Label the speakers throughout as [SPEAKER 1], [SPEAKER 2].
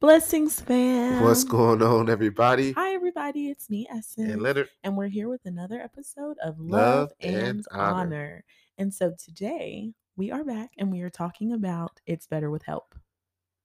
[SPEAKER 1] Blessings, fam.
[SPEAKER 2] What's going on, everybody?
[SPEAKER 1] Hi, everybody. It's me, Essence.
[SPEAKER 2] And Leonard.
[SPEAKER 1] and we're here with another episode of Love,
[SPEAKER 2] Love
[SPEAKER 1] and,
[SPEAKER 2] and
[SPEAKER 1] honor.
[SPEAKER 2] Honor.
[SPEAKER 1] And so today we are back and we are talking about It's Better with Help.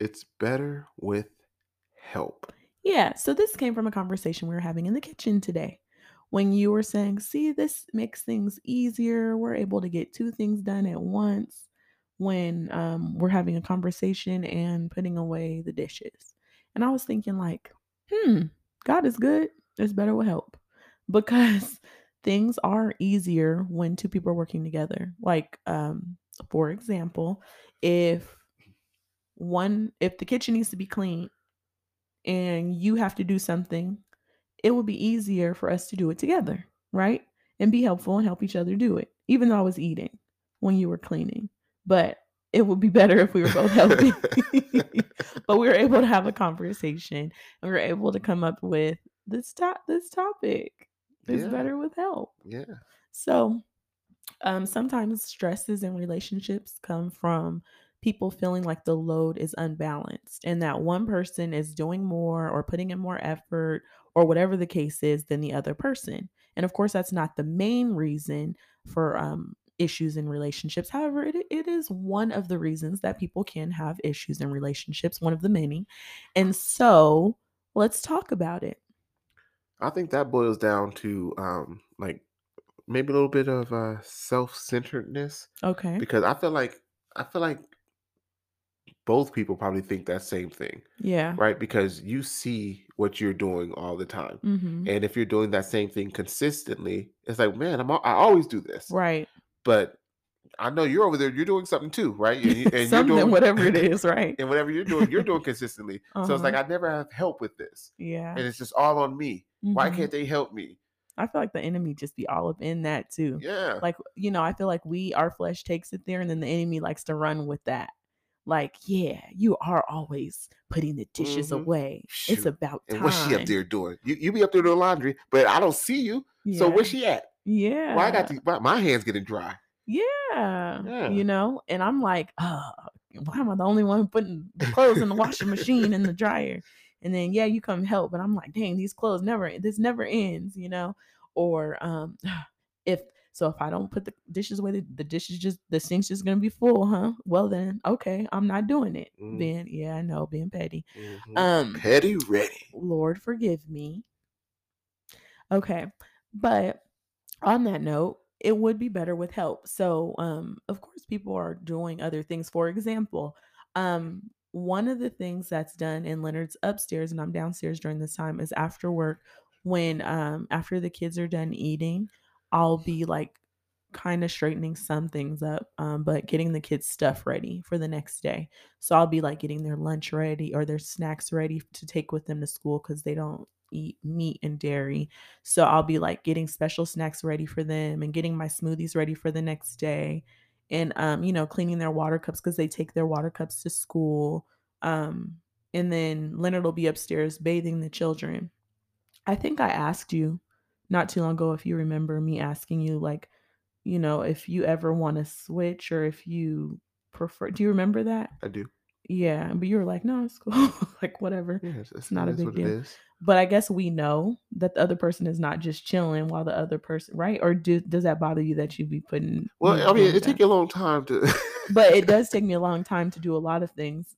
[SPEAKER 2] It's better with help.
[SPEAKER 1] Yeah, so this came from a conversation we were having in the kitchen today. When you were saying, see, this makes things easier. We're able to get two things done at once when um, we're having a conversation and putting away the dishes. And I was thinking, like, hmm, God is good. It's better with help because things are easier when two people are working together. Like, um, for example, if one, if the kitchen needs to be cleaned and you have to do something, it would be easier for us to do it together, right? And be helpful and help each other do it, even though I was eating when you were cleaning. But it would be better if we were both healthy. but we were able to have a conversation and we were able to come up with this to- this topic. It's
[SPEAKER 2] Yeah.
[SPEAKER 1] better with help.
[SPEAKER 2] Yeah.
[SPEAKER 1] So, um, sometimes stresses in relationships come from people feeling like the load is unbalanced and that one person is doing more or putting in more effort or whatever the case is than the other person. And of course, that's not the main reason for um, issues in relationships. However, it, it is one of the reasons that people can have issues in relationships, one of the many. And so, let's talk about it.
[SPEAKER 2] I think that boils down to um like maybe a little bit of uh self-centeredness
[SPEAKER 1] Okay.
[SPEAKER 2] because I feel like I feel like both people probably think that same thing,
[SPEAKER 1] Yeah.
[SPEAKER 2] right? Because you see what you're doing all the time.
[SPEAKER 1] Mm-hmm.
[SPEAKER 2] And if you're doing that same thing consistently, it's like, man, I'm I always do this.
[SPEAKER 1] Right.
[SPEAKER 2] But I know you're over there, you're doing something too, right? And, and you're
[SPEAKER 1] Something,
[SPEAKER 2] doing
[SPEAKER 1] whatever it is, right?
[SPEAKER 2] and whatever you're doing, you're doing consistently. So it's like
[SPEAKER 1] Uh-huh.
[SPEAKER 2] I never have help with this,
[SPEAKER 1] Yeah.
[SPEAKER 2] and it's just all on me. Why
[SPEAKER 1] Mhm.
[SPEAKER 2] can't they help me?
[SPEAKER 1] I feel like the enemy just be all up in that too.
[SPEAKER 2] Yeah,
[SPEAKER 1] Like, you know, I feel like we, our flesh takes it there and then the enemy likes to run with that. Like, yeah, you are always putting the dishes
[SPEAKER 2] Mhm.
[SPEAKER 1] away. It's about time.
[SPEAKER 2] and what's she up there doing? You you be up there doing laundry, but I don't see you. So where's she at?
[SPEAKER 1] Yeah.
[SPEAKER 2] Well, I got these, my, my hands getting dry.
[SPEAKER 1] Yeah.
[SPEAKER 2] Yeah.
[SPEAKER 1] You know, and I'm like, oh, why am I the only one putting clothes in the washing machine and the dryer? And then yeah, you come help, but I'm like, dang, these clothes never this never ends, you know? Or um if so if I don't put the dishes away, the, the dishes just the sink's just gonna be full, huh? Well then, okay, I'm not doing it.
[SPEAKER 2] Mm.
[SPEAKER 1] Then yeah, I know, being petty.
[SPEAKER 2] Mhm.
[SPEAKER 1] Um
[SPEAKER 2] Petty ready.
[SPEAKER 1] Lord forgive me. Okay. But on that note, it would be better with help. So, um, of course, people are doing other things. For example, um, one of the things that's done in Leonard's upstairs and I'm downstairs during this time is after work, when um after the kids are done eating, I'll be like kind of straightening some things up, um, but getting the kids' stuff ready for the next day. So I'll be like getting their lunch ready or their snacks ready to take with them to school because they don't eat meat and dairy. So I'll be like getting special snacks ready for them and getting my smoothies ready for the next day. And um, you know, cleaning their water cups because they take their water cups to school. Um, and then Leonard will be upstairs bathing the children. I think I asked you not too long ago if you remember me asking you like, you know, if you ever want to switch or if you prefer do you remember that?
[SPEAKER 2] I do.
[SPEAKER 1] Yeah, but you were like, no, it's cool. like whatever.
[SPEAKER 2] Yeah, it's, it's
[SPEAKER 1] not a big deal. But I guess we know that the other person is not just chilling while the other person, right? Or do, does that bother you that you be putting? you
[SPEAKER 2] Well,
[SPEAKER 1] know,
[SPEAKER 2] I mean, it take you a long time to.
[SPEAKER 1] but it does take me a long time to do a lot of things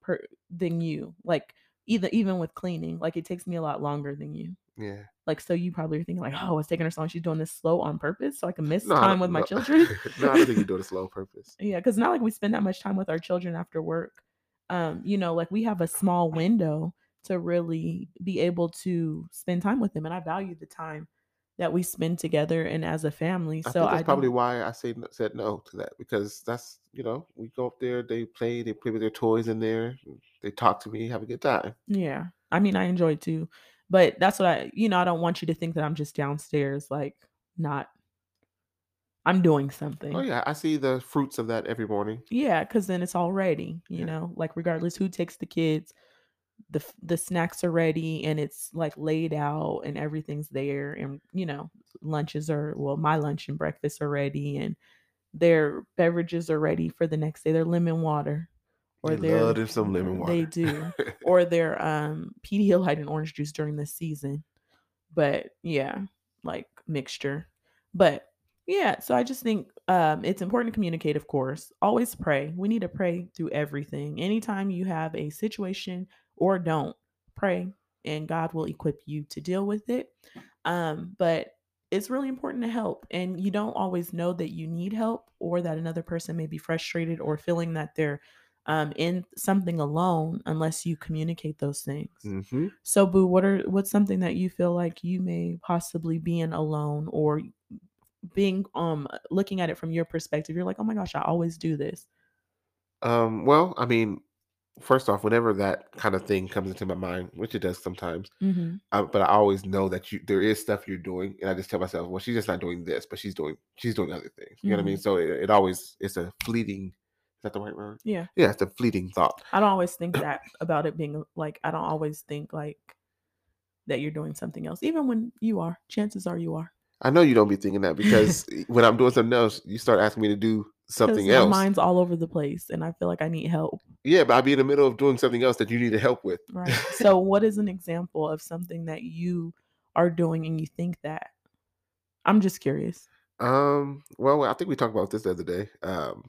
[SPEAKER 1] per than you. Like either even with cleaning, like it takes me a lot longer than you.
[SPEAKER 2] Yeah.
[SPEAKER 1] Like so, you probably are thinking like, oh, it's taking her so long. She's doing this slow on purpose, so I can miss
[SPEAKER 2] No,
[SPEAKER 1] time with my children.
[SPEAKER 2] no, I don't think you do it slow purpose.
[SPEAKER 1] Yeah, because not like we spend that much time with our children after work. Um, you know, like we have a small window to really be able to spend time with them, and I value the time that we spend together and as a family.
[SPEAKER 2] I
[SPEAKER 1] So
[SPEAKER 2] that's
[SPEAKER 1] I
[SPEAKER 2] probably why I say said no to that because that's you know we go up there, they play, they play with their toys in there, they talk to me, have a good time.
[SPEAKER 1] yeah, I mean, I enjoy it too, but that's what I, you know, I don't want you to think that I'm just downstairs, like not. I'm doing oh, something.
[SPEAKER 2] Oh yeah, I see the fruits of that every morning.
[SPEAKER 1] Yeah, because then it's all ready, you
[SPEAKER 2] Yeah.
[SPEAKER 1] know, like regardless who takes the kids, the the snacks are ready and it's like laid out and everything's there and you know lunches are well my lunch and breakfast are ready and their beverages are ready for the next day their lemon water or
[SPEAKER 2] They
[SPEAKER 1] their
[SPEAKER 2] love them some lemon water.
[SPEAKER 1] they do. or their um Pedialyte and orange juice during the season. But yeah, like mixture. But yeah, so I just think um it's important to communicate, of course. Always pray. We need to pray through everything. Anytime you have a situation or don't, pray and God will equip you to deal with it. Um, but it's really important to help. And you don't always know that you need help or that another person may be frustrated or feeling that they're um, in something alone unless you communicate those things.
[SPEAKER 2] hmm
[SPEAKER 1] So, Boo, what are what's something that you feel like you may possibly be in alone or being um looking at it from your perspective? You're like, oh my gosh, I always do this.
[SPEAKER 2] Um, well, I mean, first off, whenever that kind of thing comes into my mind, which it does sometimes,
[SPEAKER 1] hmm
[SPEAKER 2] uh, but I always know that you there is stuff you're doing, and I just tell myself, well, she's just not doing this, but she's doing she's doing other things. You know what I mean? So it, it always it's a fleeting. Is that the right word?
[SPEAKER 1] Yeah.
[SPEAKER 2] Yeah, it's a fleeting thought.
[SPEAKER 1] I don't always think that about it being like I don't always think like that you're doing something else, even when you are. Chances are you are.
[SPEAKER 2] I know you don't be thinking that because when I'm doing something else, you start asking me to do something
[SPEAKER 1] my
[SPEAKER 2] else.
[SPEAKER 1] mind's all over the place, and I feel like I need help.
[SPEAKER 2] Yeah, but I'll be in the middle of doing something else that you need help with.
[SPEAKER 1] Right. so, what is an example of something that you are doing and you think that? I'm just curious.
[SPEAKER 2] Um, well, I think we talked about this the other day. Um,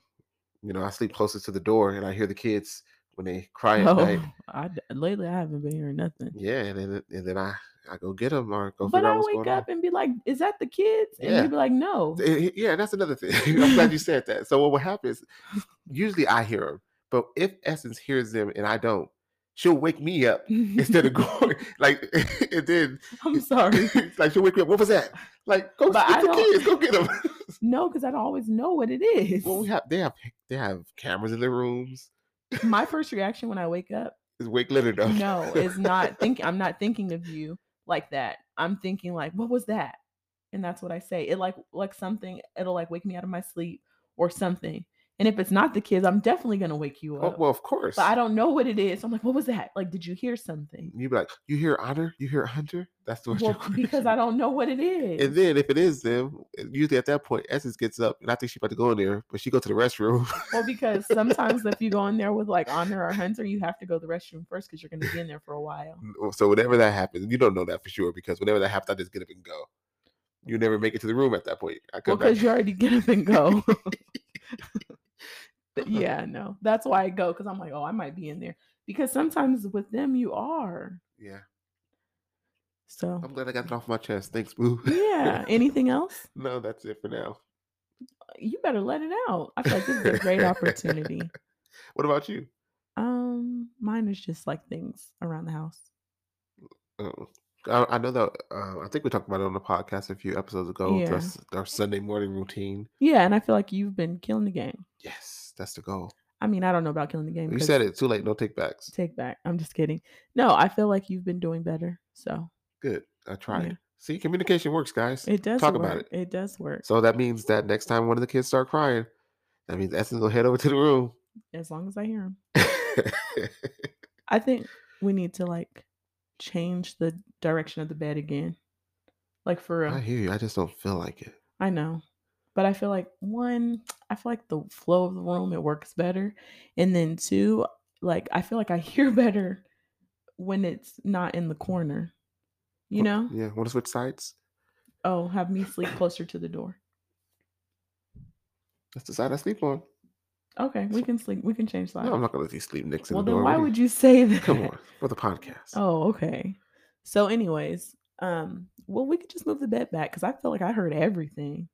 [SPEAKER 2] you know, I sleep closest to the door, and I hear the kids when they cry at
[SPEAKER 1] Oh,
[SPEAKER 2] night.
[SPEAKER 1] I lately I haven't been hearing nothing.
[SPEAKER 2] Yeah, and then and then I I go get them or go
[SPEAKER 1] But I wake up and be like, "Is that the kids?" And
[SPEAKER 2] Yeah.
[SPEAKER 1] you'd be like, "No."
[SPEAKER 2] Eh, Yeah, that's another thing. I'm glad you said that. So what will happen is, usually I hear them, but if Essence hears them and I don't, she'll wake me up instead of going like, and then
[SPEAKER 1] I'm sorry.
[SPEAKER 2] like she'll wake me up. What was that? Like, go
[SPEAKER 1] But
[SPEAKER 2] get
[SPEAKER 1] I
[SPEAKER 2] the kids. Go get them.
[SPEAKER 1] No, because I don't always know what it is.
[SPEAKER 2] well, we have they have they have cameras in their rooms.
[SPEAKER 1] My first reaction when I wake up,
[SPEAKER 2] Is wake Leonard up.
[SPEAKER 1] no, is not thinking. I'm not thinking of you like that. I'm thinking like, "What was that?" And that's what I say. It like like something. It'll like wake me out of my sleep or something. And if it's not the kids, I'm definitely gonna wake you
[SPEAKER 2] Oh,
[SPEAKER 1] up.
[SPEAKER 2] well, of course.
[SPEAKER 1] but I don't know what it is. I'm like, "What was that?" Like, did you hear something?
[SPEAKER 2] You'd be like, you hear Honor? You hear Hunter? That's what
[SPEAKER 1] Well, because I don't know what it is.
[SPEAKER 2] And then if it is them, uh, usually at that point, Essence gets up and I think she's about to go in there, but she go to the restroom.
[SPEAKER 1] Well, because sometimes if you go in there with like Honor or Hunter, you have to go to the restroom first because you're going to be in there for a while.
[SPEAKER 2] so whenever that happens, you don't know that for sure because whenever that happens, I just get up and go. You never make it to the room at that point. I come
[SPEAKER 1] because you already get up and go. Yeah, no, that's why I go because I'm like, oh, I might be in there because sometimes with them you are.
[SPEAKER 2] yeah,
[SPEAKER 1] So
[SPEAKER 2] I'm glad I got it off my chest. Thanks, Boo.
[SPEAKER 1] yeah, anything else?
[SPEAKER 2] no, that's it for now.
[SPEAKER 1] You better let it out. I feel like this is a great opportunity.
[SPEAKER 2] What about you?
[SPEAKER 1] Um, mine is just like things around the house.
[SPEAKER 2] Oh, I, I know that. Uh, I think we talked about it on the podcast a few episodes ago.
[SPEAKER 1] Yeah.
[SPEAKER 2] That's our Sunday morning routine.
[SPEAKER 1] Yeah, and I feel like you've been killing the game.
[SPEAKER 2] Yes, that's the goal.
[SPEAKER 1] I mean, I don't know about killing the game.
[SPEAKER 2] You said it. Too late. No take backs.
[SPEAKER 1] Take back. I'm just kidding. No, I feel like you've been doing better. So
[SPEAKER 2] Good. I tried.
[SPEAKER 1] Yeah.
[SPEAKER 2] See, communication works, guys.
[SPEAKER 1] it does
[SPEAKER 2] Talk
[SPEAKER 1] work.
[SPEAKER 2] about it.
[SPEAKER 1] It does work.
[SPEAKER 2] So that means that next time one of the kids start crying, that means Essence will head over to the room.
[SPEAKER 1] as long as I hear him. I think we need to like change the direction of the bed again. Like for real.
[SPEAKER 2] I hear you. I just don't feel like it.
[SPEAKER 1] I know. But I feel like one, I feel like the flow of the room it works better. And then two, like I feel like I hear better when it's not in the corner. You know?
[SPEAKER 2] Yeah. Want to switch sides?
[SPEAKER 1] Oh, have me sleep closer to the door.
[SPEAKER 2] That's the side I sleep on.
[SPEAKER 1] Okay, we can sleep. We can change sides.
[SPEAKER 2] No, I'm not gonna let you sleep next to
[SPEAKER 1] well,
[SPEAKER 2] the
[SPEAKER 1] then
[SPEAKER 2] door.
[SPEAKER 1] why
[SPEAKER 2] What do
[SPEAKER 1] would you say that?
[SPEAKER 2] Come on, for the podcast.
[SPEAKER 1] Oh, okay. So, anyways, um, well, we could just move the bed back because I feel like I heard everything.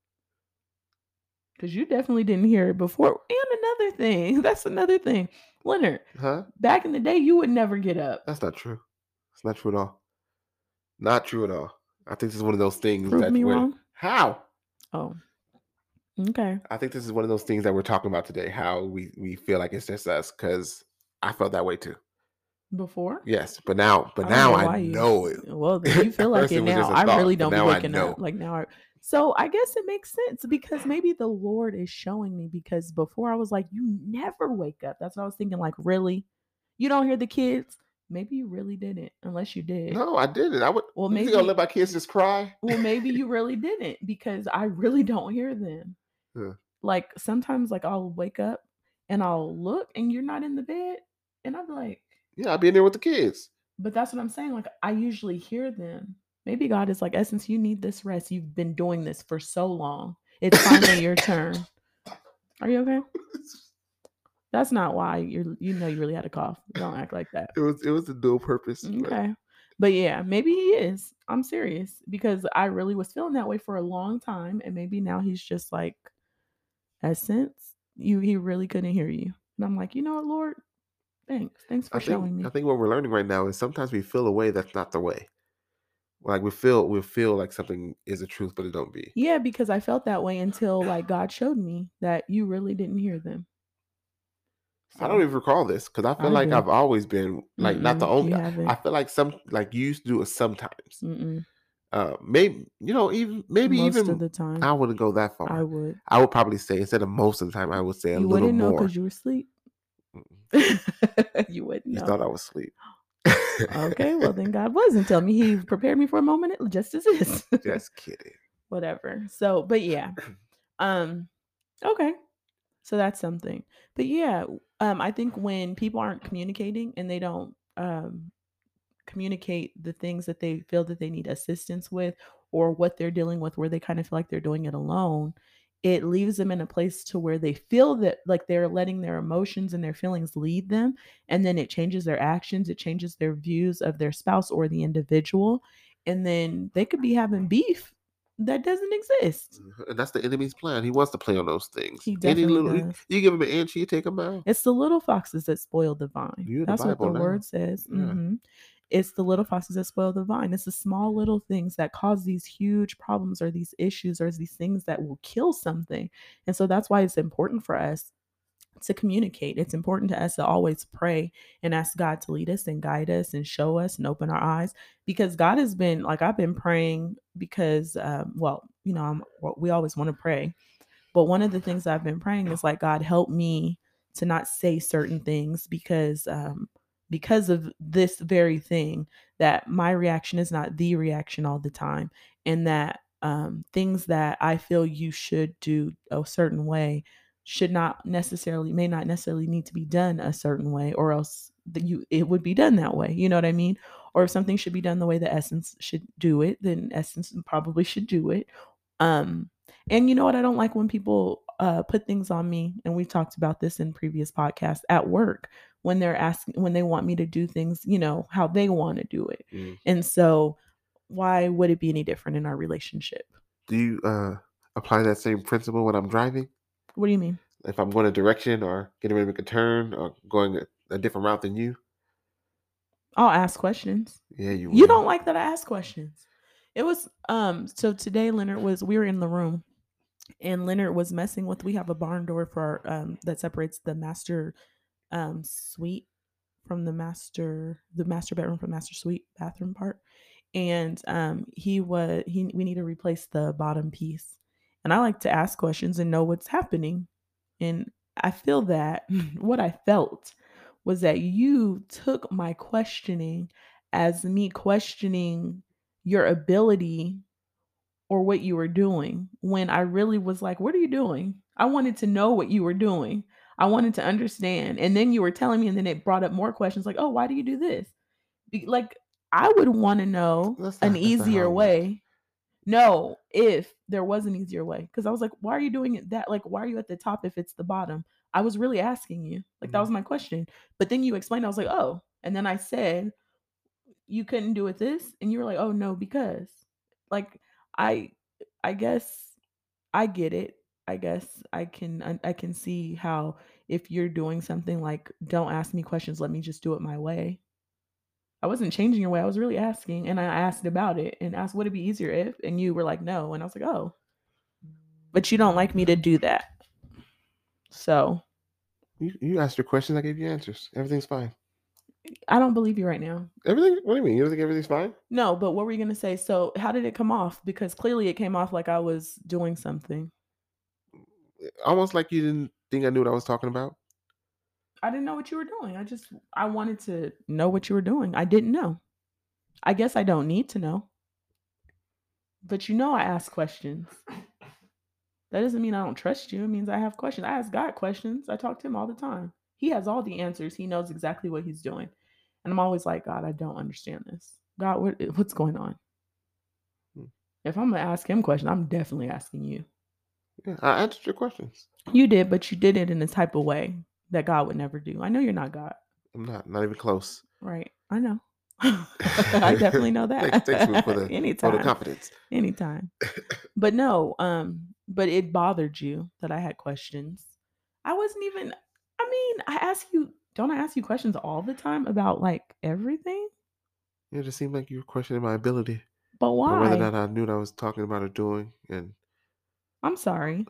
[SPEAKER 1] Because you definitely didn't hear it before. And another thing, that's another thing, Leonard.
[SPEAKER 2] Huh?
[SPEAKER 1] Back in the day, you would never get up.
[SPEAKER 2] That's not true. It's not true at all. Not true at all. I think this is one of those things
[SPEAKER 1] Prove
[SPEAKER 2] that
[SPEAKER 1] me wrong.
[SPEAKER 2] How?
[SPEAKER 1] Oh, okay.
[SPEAKER 2] I think this is one of those things that we're talking about today. How we we feel like it's just us because I felt that way too.
[SPEAKER 1] Before.
[SPEAKER 2] Yes, but now, but
[SPEAKER 1] I
[SPEAKER 2] now
[SPEAKER 1] know
[SPEAKER 2] I
[SPEAKER 1] you-
[SPEAKER 2] know it.
[SPEAKER 1] Well, you feel like it
[SPEAKER 2] it was just
[SPEAKER 1] now. I really don't be waking up. Like now, I, so I guess it makes sense because maybe the Lord is showing me because before I was like, you never wake up. That's what I was thinking. Like, really, you don't hear the kids? Maybe you really didn't, unless you did.
[SPEAKER 2] No, I didn't. I would.
[SPEAKER 1] Well, maybe-
[SPEAKER 2] I'll let my kids just cry?
[SPEAKER 1] Well, maybe you really didn't because I really don't hear them.
[SPEAKER 2] Yeah.
[SPEAKER 1] Like sometimes, like I'll wake up and I'll look and you're not in the bed. And I'm like,
[SPEAKER 2] Yeah, I'll be in there with the kids.
[SPEAKER 1] but that's what I'm saying. Like, I usually hear them. Maybe God is like, Essence, you need this rest. You've been doing this for so long. It's finally your turn. Are you okay? That's not why you're you know you really had a cough. Don't act like that.
[SPEAKER 2] It was it was a dual purpose. but-
[SPEAKER 1] Okay. But yeah, maybe he is. I'm serious because I really was feeling that way for a long time. And maybe now he's just like, Essence, you he really couldn't hear you. And I'm like, you know what, Lord? Thanks. Thanks for
[SPEAKER 2] I
[SPEAKER 1] showing
[SPEAKER 2] think
[SPEAKER 1] me.
[SPEAKER 2] I think what we're learning right now is sometimes we feel a way that's not the way. Like we feel we feel like something is a truth, but it don't be.
[SPEAKER 1] yeah, because I felt that way until like God showed me that you really didn't hear them.
[SPEAKER 2] I don't even recall this because I feel
[SPEAKER 1] I
[SPEAKER 2] like
[SPEAKER 1] do.
[SPEAKER 2] I've always been like not the only. I feel like some like you used to do it sometimes.
[SPEAKER 1] Mm-mm.
[SPEAKER 2] Uh, maybe you know even maybe
[SPEAKER 1] Most
[SPEAKER 2] even
[SPEAKER 1] of the time,
[SPEAKER 2] I wouldn't go that far.
[SPEAKER 1] I would.
[SPEAKER 2] I would probably say instead of most of the time, I would say a
[SPEAKER 1] You
[SPEAKER 2] little
[SPEAKER 1] wouldn't know because you were asleep. You wouldn't
[SPEAKER 2] You thought I was asleep.
[SPEAKER 1] Okay, well then God wasn't. Tell me He prepared me for a moment just as is.
[SPEAKER 2] Just kidding.
[SPEAKER 1] Whatever. So, but yeah. Um, okay. So that's something. But yeah, um, I think when people aren't communicating and they don't um communicate the things that they feel that they need assistance with or what they're dealing with where they kind of feel like they're doing it alone it leaves them in a place to where they feel that like they're letting their emotions and their feelings lead them and then it changes their actions it changes their views of their spouse or the individual and then they could be having beef that doesn't exist
[SPEAKER 2] And that's the enemy's plan. He wants to play on those things.
[SPEAKER 1] He definitely
[SPEAKER 2] little, you-
[SPEAKER 1] does.
[SPEAKER 2] You, give him an inch, you take him out.
[SPEAKER 1] It's the little foxes that spoil the vine.
[SPEAKER 2] You're the
[SPEAKER 1] That's what the
[SPEAKER 2] now.
[SPEAKER 1] word says.
[SPEAKER 2] Yeah.
[SPEAKER 1] Mhm. It's the little foxes that spoil the vine. It's the small little things that cause these huge problems or these issues or these things that will kill something. And so that's why it's important for us to communicate. It's important to us to always pray and ask God to lead us and guide us and show us and open our eyes because God has been like I've been praying because um well, you know, I'm we always want to pray. But one of the things I've been praying is like God help me to not say certain things because um because of this very thing that my reaction is not the reaction all the time and that um things that I feel you should do a certain way should not necessarily may not necessarily need to be done a certain way or else that you it would be done that way you know what i mean? Or if something should be done the way the essence should do it then essence probably should do it. Um and you know what? I don't like when people uh put things on me and we've talked about this in previous podcasts at work when they're asking when they want me to do things you know how they want to do it
[SPEAKER 2] Mm.
[SPEAKER 1] and so why would it be any different in our relationship
[SPEAKER 2] Do you uh, apply that same principle when I'm driving?
[SPEAKER 1] what do you mean
[SPEAKER 2] If I'm going a direction or getting ready to make a turn or going a, a different route than you?
[SPEAKER 1] i'll ask questions
[SPEAKER 2] Yeah, you.
[SPEAKER 1] You
[SPEAKER 2] will.
[SPEAKER 1] don't like that I ask questions. It was um so today Leonard was we were in the room and Leonard was messing with we have a barn door for our um that separates the master um suite from the master the master bedroom from master suite bathroom part. And um he was he we need to replace the bottom piece. And I like to ask questions and know what's happening. And I feel that what I felt was that you took my questioning as me questioning your ability or what you were doing when I really was like, What are you doing? I wanted to know what you were doing. I wanted to understand. And then you were telling me, and then it brought up more questions like, Oh, why do you do this? Be- Like, I would want to know an
[SPEAKER 2] not- that's not how
[SPEAKER 1] easier way. No, if there was an easier way. Because I was like, Why are you doing it that? Like, why are you at the top if it's the bottom? I was really asking you. Like, that
[SPEAKER 2] Mhm.
[SPEAKER 1] was my question. But then you explained, I was like, Oh. And then I said, you couldn't do it this and you were like oh no because like i i guess i get it i guess i can I, can see how if you're doing something like don't ask me questions let me just do it my way i wasn't changing your way i was really asking and i asked about it and asked would it be easier if and you were like no and i was like oh but you don't like me to do that so
[SPEAKER 2] You, you asked your questions, I gave you answers. Everything's fine.
[SPEAKER 1] I don't believe you right now
[SPEAKER 2] Everything? What do you mean? You don't think everything's fine?
[SPEAKER 1] No, but what were you going to say? So, how did it come off? Because clearly it came off like I was doing something.
[SPEAKER 2] Almost like you didn't think I knew what I was talking about.
[SPEAKER 1] I didn't know what you were doing. I just I wanted to know what you were doing. I didn't know. I guess I don't need to know. But you know I ask questions. That doesn't mean I don't trust you. It means I have questions. I ask God questions. I talk to him all the time. He has all the answers. He knows exactly what he's doing. And I'm always like, God, I don't understand this. God, what, what's going on?
[SPEAKER 2] Hmm.
[SPEAKER 1] If I'm gonna ask him questions, I'm definitely asking you.
[SPEAKER 2] Yeah, I answered your questions.
[SPEAKER 1] You did, but you did it in a type of way that God would never do. I know you're not God.
[SPEAKER 2] I'm not, not even close.
[SPEAKER 1] Right. I know. I definitely know that.
[SPEAKER 2] Thanks, thanks for the
[SPEAKER 1] anytime.
[SPEAKER 2] for the confidence.
[SPEAKER 1] anytime. But no, um, but it bothered you that I had questions. I wasn't even I mean, I asked you don't I ask you questions all the time about like everything?
[SPEAKER 2] It just seemed like you were questioning my ability,
[SPEAKER 1] But
[SPEAKER 2] or
[SPEAKER 1] why?
[SPEAKER 2] whether or not I knew what I was talking about or doing. And
[SPEAKER 1] I'm sorry.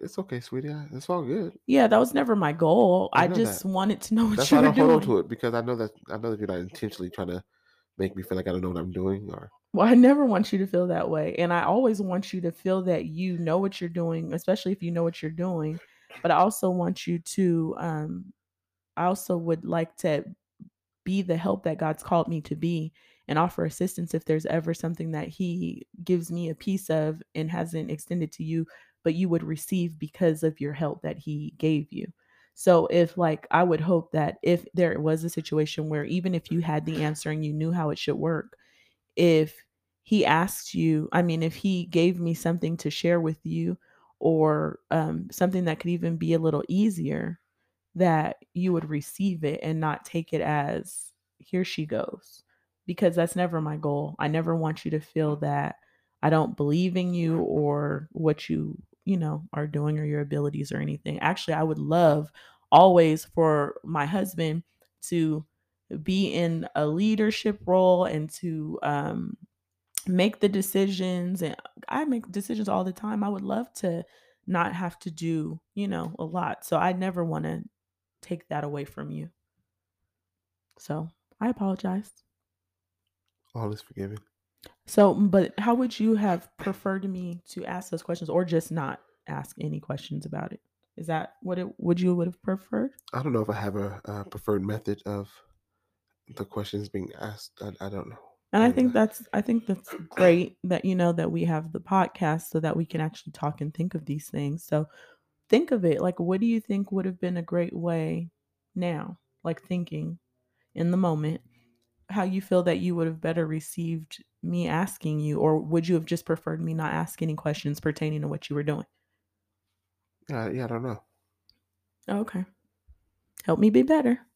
[SPEAKER 2] it's okay, sweetie. It's all good.
[SPEAKER 1] Yeah, that was never my goal.
[SPEAKER 2] I
[SPEAKER 1] I, just
[SPEAKER 2] that.
[SPEAKER 1] wanted to know what
[SPEAKER 2] That's
[SPEAKER 1] you
[SPEAKER 2] why I
[SPEAKER 1] were
[SPEAKER 2] don't hold on
[SPEAKER 1] doing.
[SPEAKER 2] to it because I know that I know that you're not intentionally trying to make me feel like I don't know what I'm doing. Or
[SPEAKER 1] Well, I never want you to feel that way. And I always want you to feel that you know what you're doing, especially if you know what you're doing. But I also want you to um I also would like to be the help that God's called me to be and offer assistance if there's ever something that he gives me a piece of and hasn't extended to you but you would receive because of your help that he gave you. So if like I would hope that if there was a situation where even if you had the answer and you knew how it should work, if he asked you, I mean, if he gave me something to share with you or um, something that could even be a little easier, that you would receive it and not take it as here she goes because that's never my goal. I never want you to feel that I don't believe in you or what you, you know, are doing or your abilities or anything. Actually, I would love always for my husband to be in a leadership role and to um make the decisions and I make decisions all the time. I would love to not have to do, you know, a lot. So I never want to take that away from you. So I apologize.
[SPEAKER 2] all is forgiven.
[SPEAKER 1] So, but how would you have preferred me to ask those questions or just not ask any questions about it? Is that what it would you would have preferred?
[SPEAKER 2] I don't know if I have a, uh preferred method of the questions being asked. I, I don't know.
[SPEAKER 1] And I think that's I think that's great that you know that we have the podcast so that we can actually talk and think of these things. So think of it like what do you think would have been a great way now? Like thinking in the moment how you feel that you would have better received me asking you or would you have just preferred me not ask any questions pertaining to what you were doing?
[SPEAKER 2] Yeah, yeah, I don't know.
[SPEAKER 1] Okay. Help me be better.